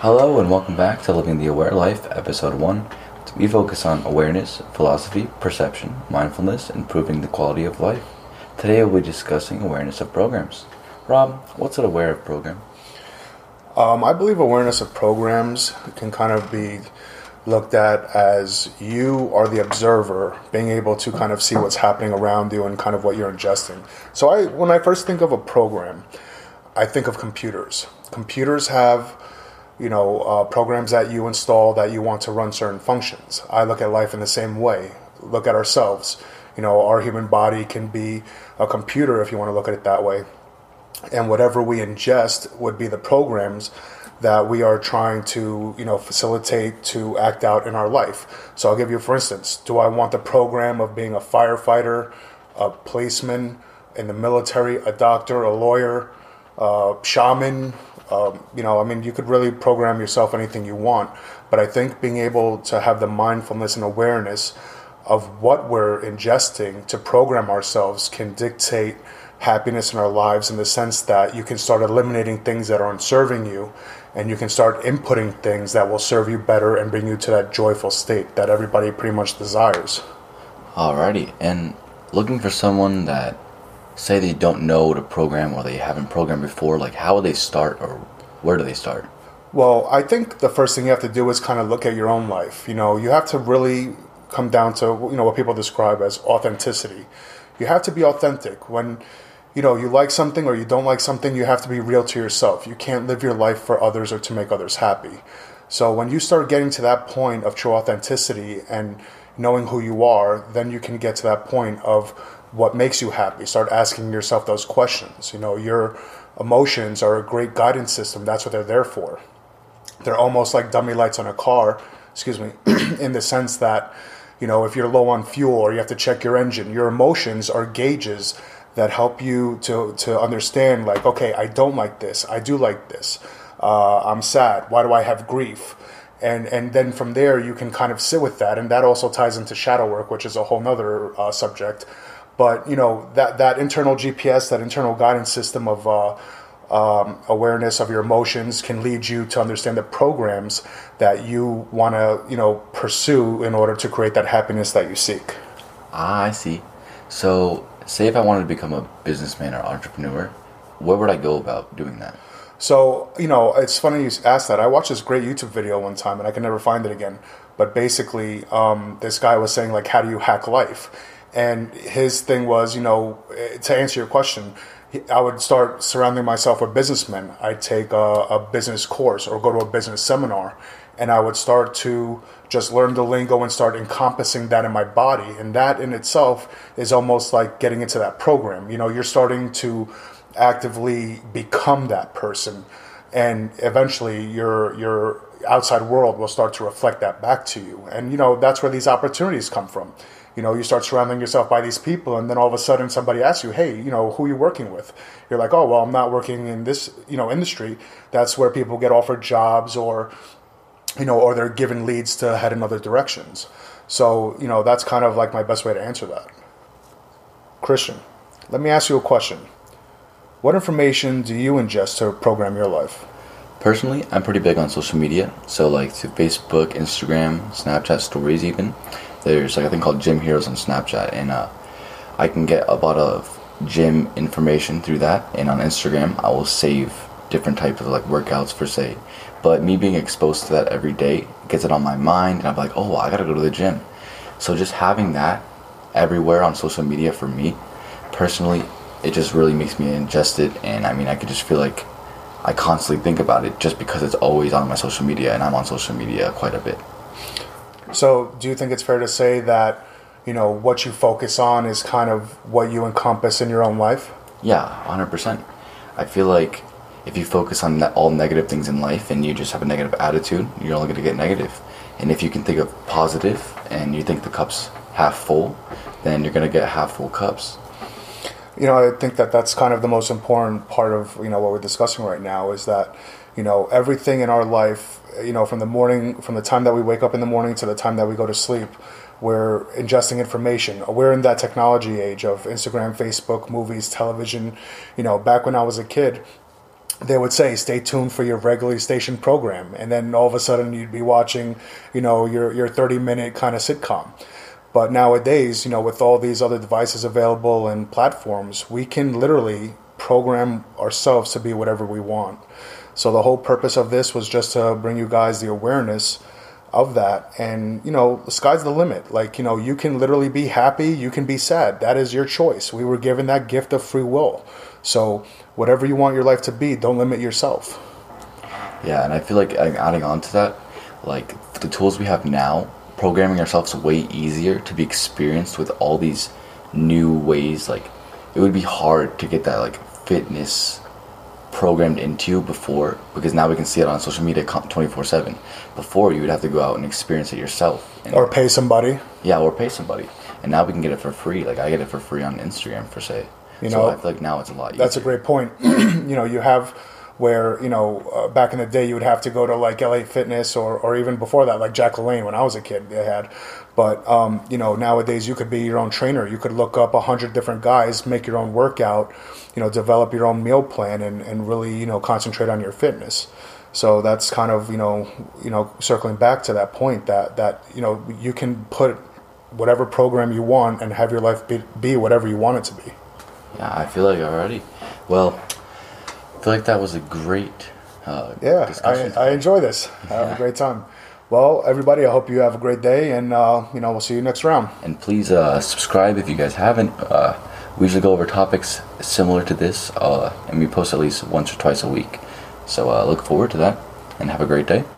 Hello and welcome back to Living the Aware Life, Episode 1. We focus on awareness, philosophy, perception, mindfulness, improving the quality of life. Today we'll be discussing awareness of programs. Rob, what's an aware of program? Um, I believe awareness of programs can kind of be looked at as you are the observer, being able to kind of see what's happening around you and kind of what you're ingesting. So, I when I first think of a program, I think of computers. Computers have you know uh, programs that you install that you want to run certain functions. I look at life in the same way. Look at ourselves. You know, our human body can be a computer if you want to look at it that way and whatever we ingest would be the programs that we are trying to you know facilitate to act out in our life so i'll give you for instance do i want the program of being a firefighter a policeman in the military a doctor a lawyer a shaman um, you know i mean you could really program yourself anything you want but i think being able to have the mindfulness and awareness of what we're ingesting to program ourselves can dictate happiness in our lives in the sense that you can start eliminating things that aren't serving you and you can start inputting things that will serve you better and bring you to that joyful state that everybody pretty much desires. Alrighty, and looking for someone that say they don't know the program or they haven't programmed before, like how would they start or where do they start? Well, I think the first thing you have to do is kind of look at your own life. You know, you have to really come down to you know what people describe as authenticity. You have to be authentic when you know you like something or you don't like something you have to be real to yourself you can't live your life for others or to make others happy so when you start getting to that point of true authenticity and knowing who you are then you can get to that point of what makes you happy. Start asking yourself those questions. You know your emotions are a great guidance system. That's what they're there for. They're almost like dummy lights on a car excuse me in the sense that you know if you're low on fuel or you have to check your engine your emotions are gauges that help you to, to understand like okay i don't like this. I do like this. Uh, i'm sad. Why do i have grief? And and then from there you can kind of sit with that. And that also ties into shadow work which is a whole nother uh, subject but you know that that internal gps that internal guidance system of uh, um, awareness of your emotions can lead you to understand the programs that you want to you know pursue in order to create that happiness that you seek ah i see so say if I wanted to become a businessman or entrepreneur, where would I go about doing that? So, you know, it's funny you asked that. I watched this great YouTube video one time and I can never find it again. But basically, um, this guy was saying, like, how do you hack life? And his thing was, you know, to answer your question, I would start surrounding myself with businessmen. I'd take a, a business course or go to a business seminar and I would start to just learn the lingo and start encompassing that in my body. And that in itself is almost like getting into that program. You know, you're starting to actively become that person. And eventually your your outside world will start to reflect that back to you. And you know, that's where these opportunities come from. You know, you start surrounding yourself by these people and then all of a sudden somebody asks you, Hey, you know, who are you working with? You're like, Oh well I'm not working in this, you know, industry. That's where people get offered jobs or you know, or they're given leads to head in other directions. So, you know, that's kind of like my best way to answer that. Christian, let me ask you a question. What information do you ingest to program your life? Personally, I'm pretty big on social media. So, like to Facebook, Instagram, Snapchat stories, even. There's like a thing called Gym Heroes on Snapchat, and uh, I can get a lot of gym information through that. And on Instagram, I will save different types of like workouts for say but me being exposed to that every day gets it on my mind, and I'm like, oh, I gotta go to the gym. So just having that everywhere on social media for me, personally, it just really makes me ingest it, and I mean, I could just feel like I constantly think about it just because it's always on my social media, and I'm on social media quite a bit. So, do you think it's fair to say that you know what you focus on is kind of what you encompass in your own life? Yeah, hundred percent. I feel like if you focus on all negative things in life and you just have a negative attitude, you're only going to get negative. And if you can think of positive and you think the cup's half full, then you're going to get half full cups. You know, I think that that's kind of the most important part of you know what we're discussing right now is that you know everything in our life, you know, from the morning, from the time that we wake up in the morning to the time that we go to sleep, we're ingesting information. We're in that technology age of Instagram, Facebook, movies, television. You know, back when I was a kid, they would say, "Stay tuned for your regularly stationed program," and then all of a sudden you'd be watching, you know, your your thirty minute kind of sitcom. But nowadays, you know, with all these other devices available and platforms, we can literally program ourselves to be whatever we want. So the whole purpose of this was just to bring you guys the awareness of that. And you know the sky's the limit. Like you know you can literally be happy you can be sad. That is your choice. We were given that gift of free will. So whatever you want your life to be don't limit yourself. Yeah, and I feel like adding on to that, like the tools we have now, programming ourselves way easier to be experienced with all these new ways. Like it would be hard to get that like fitness programmed into you before because now we can see it on social media twenty four seven. Before you would have to go out and experience it yourself. And, or pay somebody yeah, or pay somebody. And now we can get it for free. Like I get it for free on Instagram for say. You so know, I feel like now it's a lot easier. That's a great point. you know, you have where you know uh, back in the day you would have to go to like LA Fitness or or even before that like Jack LaLanne when I was a kid they had. But um, you know nowadays you could be your own trainer. You could look up a hundred different guys, make your own workout, you know, develop your own meal plan, and and really you know concentrate on your fitness. So that's kind of you know you know circling back to that point that that you know you can put whatever program you want and have your life be, be whatever you want it to be. Yeah, I feel like already. Well, feel like that was a great. Uh, Yeah, I, discussion. I enjoy this. I have a great time. Well, everybody, I hope you have a great day, and uh, you know we'll see you next round. and please uh, subscribe if you guys haven't. Uh, we usually go over topics similar to this, uh, and we post at least once or twice a week. So uh, look forward to that, and have a great day.